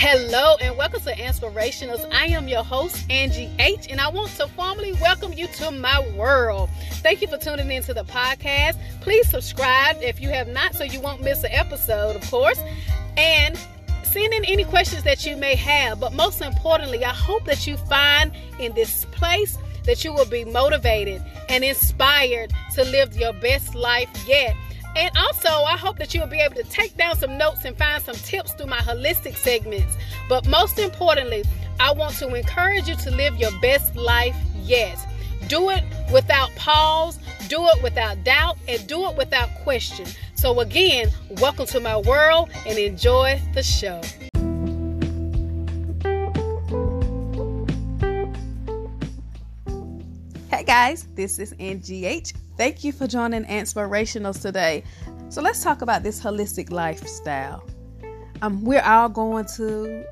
Hello and welcome to Inspirationals. I am your host, Angie H, and I want to formally welcome you to my world. Thank you for tuning in to the podcast. Please subscribe if you have not, so you won't miss an episode, of course. And send in any questions that you may have. But most importantly, I hope that you find in this place that you will be motivated and inspired to live your best life yet. And also, I hope that you'll be able to take down some notes and find some tips through my holistic segments. But most importantly, I want to encourage you to live your best life yet. Do it without pause, do it without doubt, and do it without question. So, again, welcome to my world and enjoy the show. Hey guys, this is Angie H. Thank you for joining Inspirationals today. So let's talk about this holistic lifestyle. Um, we're all going to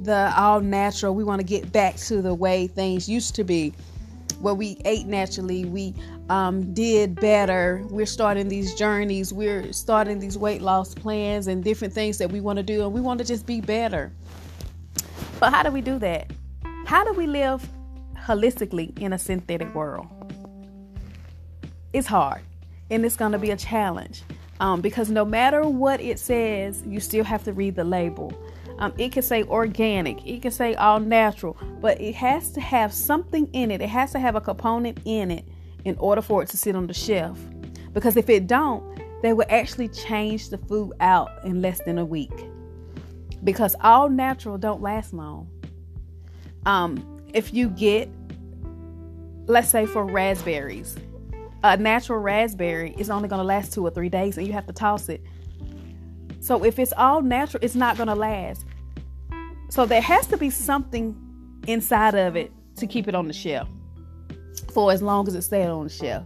the all natural. We want to get back to the way things used to be, where we ate naturally, we um, did better. We're starting these journeys, we're starting these weight loss plans and different things that we want to do, and we want to just be better. But how do we do that? How do we live holistically in a synthetic world. It's hard and it's going to be a challenge um, because no matter what it says, you still have to read the label. Um, it can say organic, it can say all natural, but it has to have something in it. It has to have a component in it in order for it to sit on the shelf. Because if it don't, they will actually change the food out in less than a week. Because all natural don't last long. Um, if you get, let's say for raspberries, a natural raspberry is only going to last two or three days and you have to toss it. So if it's all natural, it's not going to last. So there has to be something inside of it to keep it on the shelf for as long as it stays on the shelf.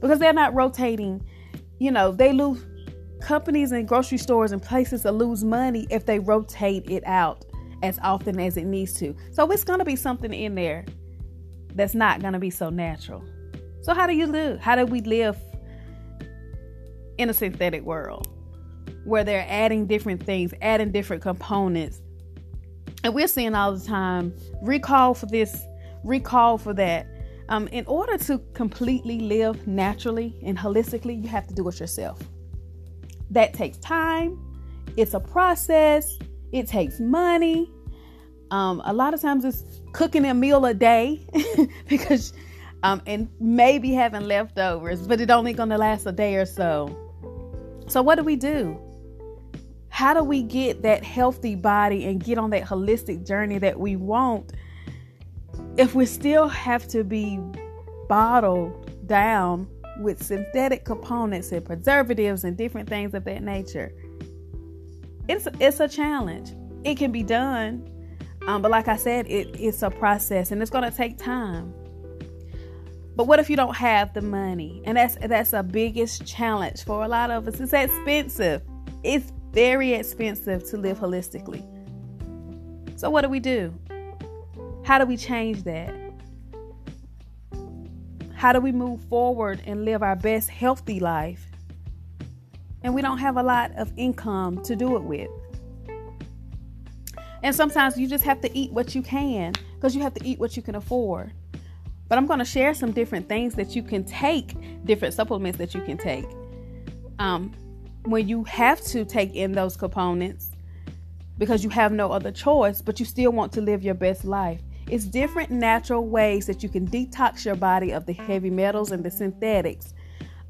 Because they're not rotating, you know, they lose companies and grocery stores and places to lose money if they rotate it out as often as it needs to. So it's going to be something in there that's not going to be so natural. So how do you live? How do we live in a synthetic world where they're adding different things, adding different components? And we're seeing all the time recall for this, recall for that. Um, in order to completely live naturally and holistically, you have to do it yourself. That takes time, it's a process, it takes money. Um, a lot of times it's cooking a meal a day because, um, and maybe having leftovers, but it only to last a day or so. So what do we do? How do we get that healthy body and get on that holistic journey that we want if we still have to be bottled down with synthetic components and preservatives and different things of that nature? It's it's a challenge it can be done. Um, but like I said, it, it's a process and it's to take time. But what if you don't have the money? And that's that's a biggest challenge for a lot of us. It's expensive. It's very expensive to live holistically. So what do we do? How do we change that? How do we move forward and live our best healthy life? And we don't have a lot of income to do it with. And sometimes you just have to eat what you can because you have to eat what you can afford. But I'm going to share some different things that you can take, different supplements that you can take. Um, when you have to take in those components because you have no other choice, but you still want to live your best life. It's different natural ways that you can detox your body of the heavy metals and the synthetics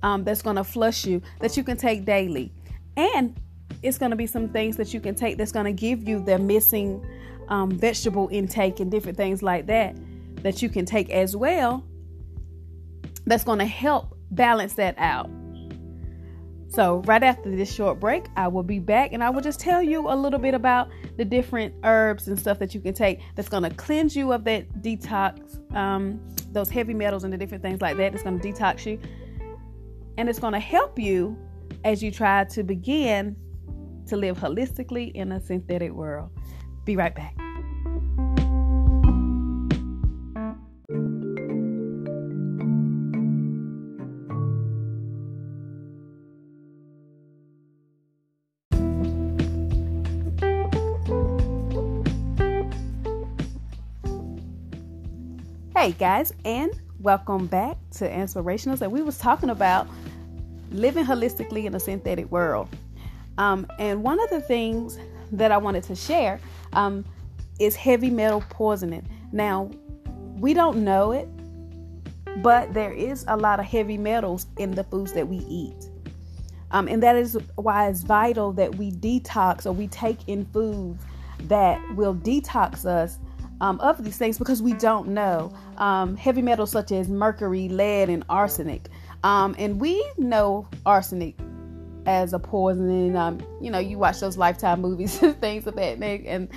um, that's going to flush you that you can take daily. And it's going to be some things that you can take that's going to give you the missing um, vegetable intake and different things like that that you can take as well that's going to help balance that out. So, right after this short break, I will be back and I will just tell you a little bit about the different herbs and stuff that you can take that's going to cleanse you of that detox, um, those heavy metals and the different things like that. It's going to detox you and it's going to help you as you try to begin to live holistically in a synthetic world. Be right back. Hey guys, and welcome back to Inspirationals. And we was talking about living holistically in a synthetic world. Um, and one of the things that I wanted to share um, is heavy metal poisoning. Now, we don't know it, but there is a lot of heavy metals in the foods that we eat. Um, and that is why it's vital that we detox or we take in foods that will detox us um, of these things because we don't know. Um, heavy metals such as mercury, lead, and arsenic. Um, and we know arsenic as a poison. Um, you know, you watch those Lifetime movies and things of that nature, and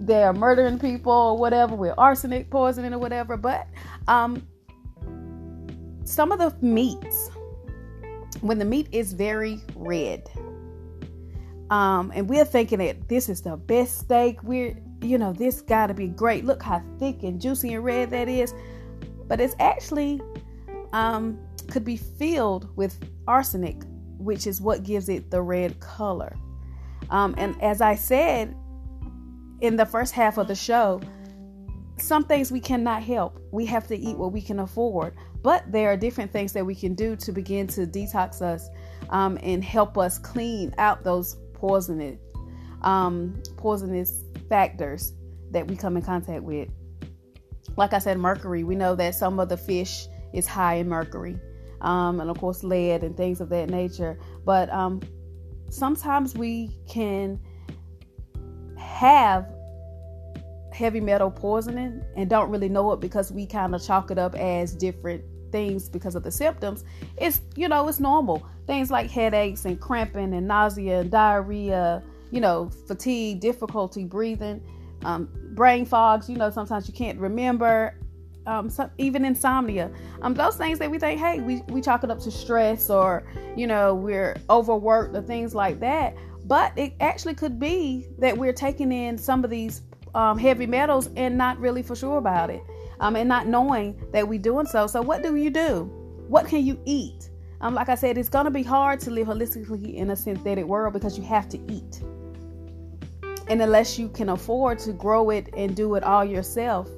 they're murdering people or whatever with arsenic poisoning or whatever. But um, some of the meats, when the meat is very red, um, and we're thinking that this is the best steak, we're you know this got to be great. Look how thick and juicy and red that is, but it's actually um, could be filled with arsenic, which is what gives it the red color. Um, and as I said in the first half of the show, some things we cannot help. We have to eat what we can afford. But there are different things that we can do to begin to detox us um, and help us clean out those poisonous, um, poisonous factors that we come in contact with. Like I said, mercury. We know that some of the fish is high in mercury, um, and of course lead and things of that nature. But um, sometimes we can have heavy metal poisoning and don't really know it because we kind of chalk it up as different things because of the symptoms. It's you know it's normal things like headaches and cramping and nausea and diarrhea. You know fatigue, difficulty breathing, um, brain fogs. You know sometimes you can't remember. Um, some, even insomnia. Um, those things that we think, hey, we, we chalk it up to stress or, you know, we're overworked or things like that. But it actually could be that we're taking in some of these um, heavy metals and not really for sure about it, um, and not knowing that we're doing so. So, what do you do? What can you eat? Um, like I said, it's gonna be hard to live holistically in a synthetic world because you have to eat, and unless you can afford to grow it and do it all yourself,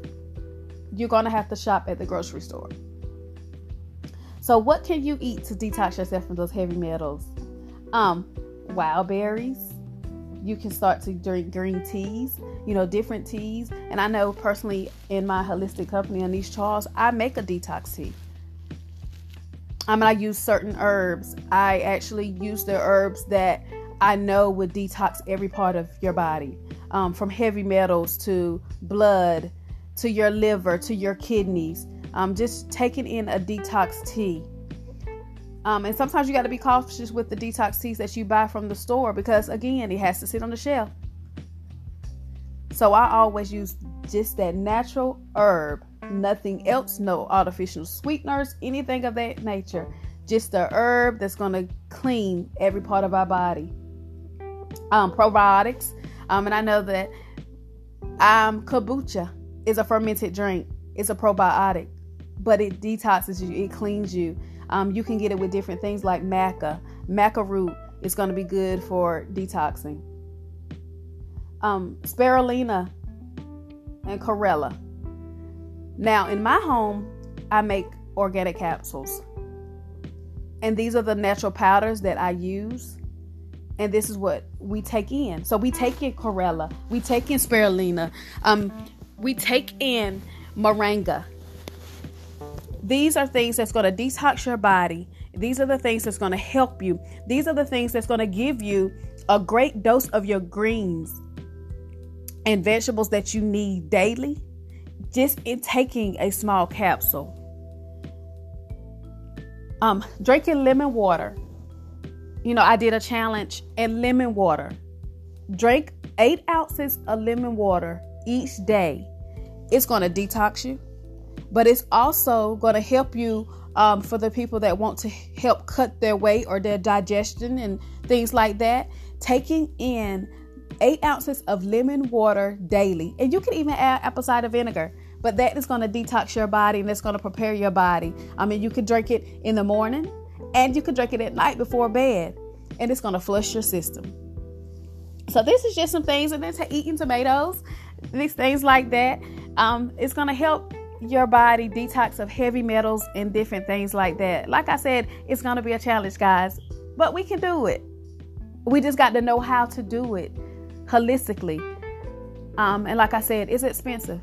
you're gonna have to shop at the grocery store. So, what can you eat to detox yourself from those heavy metals? Um, wild berries. You can start to drink green teas, you know, different teas. And I know personally in my holistic company, Anish Charles, I make a detox tea. I mean, I use certain herbs. I actually use the herbs that I know would detox every part of your body, um, from heavy metals to blood to your liver to your kidneys. Um, just taking in a detox tea um, and sometimes you got to be cautious with the detox teas that you buy from the store because, again, it has to sit on the shelf. So I always use just that natural herb, nothing else, no artificial sweeteners, anything of that nature. Just a herb that's going to clean every part of our body. Um, probiotics. Um, and I know that um, kombucha is a fermented drink. It's a probiotic, but it detoxes you. It cleans you. Um, you can get it with different things like maca. Maca root is going to be good for detoxing. Um, spirulina and chlorella. Now, in my home, I make organic capsules. And these are the natural powders that I use. And this is what we take in. So we take in chlorella, we take in spirulina, um, we take in moringa, these are things that's going to detox your body. These are the things that's going to help you. These are the things that's going to give you a great dose of your greens and vegetables that you need daily just in taking a small capsule. Um, drinking lemon water. You know, I did a challenge and lemon water. Drink eight ounces of lemon water each day. It's going to detox you but it's also going to help you um, for the people that want to help cut their weight or their digestion and things like that. Taking in eight ounces of lemon water daily, and you can even add apple cider vinegar. But that is going to detox your body and it's going to prepare your body. I mean, you can drink it in the morning and you can drink it at night before bed, and it's to flush your system. So this is just some things, and then to eating tomatoes, these things like that. Um, it's to help your body detox of heavy metals and different things like that. Like I said, it's to be a challenge, guys, but we can do it. We just got to know how to do it holistically. Um, and like I said, it's expensive.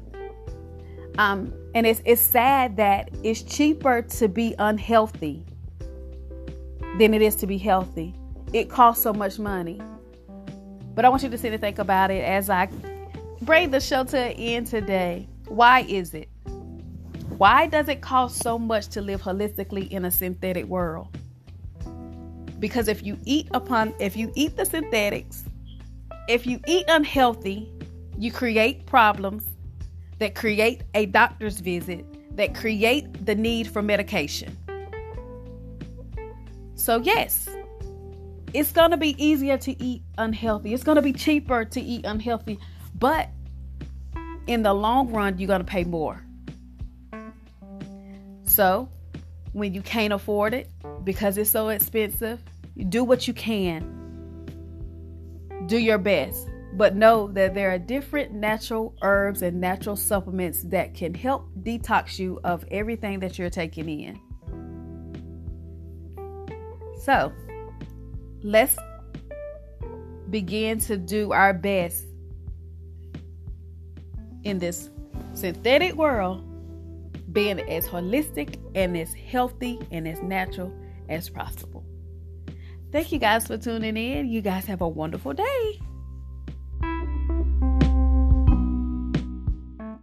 Um, and it's it's sad that it's cheaper to be unhealthy than it is to be healthy. It costs so much money. But I want you to sit and think about it as I bring the show to an end today. Why is it? Why does it cost so much to live holistically in a synthetic world? Because if you eat upon if you eat the synthetics, if you eat unhealthy, you create problems that create a doctor's visit, that create the need for medication. So, yes, it's going to be easier to eat unhealthy. It's going to be cheaper to eat unhealthy, but in the long run, you're going to pay more. So, when you can't afford it because it's so expensive, do what you can. Do your best. But know that there are different natural herbs and natural supplements that can help detox you of everything that you're taking in. So, let's begin to do our best in this synthetic world, being as holistic and as healthy and as natural as possible. Thank you guys for tuning in. You guys have a wonderful day.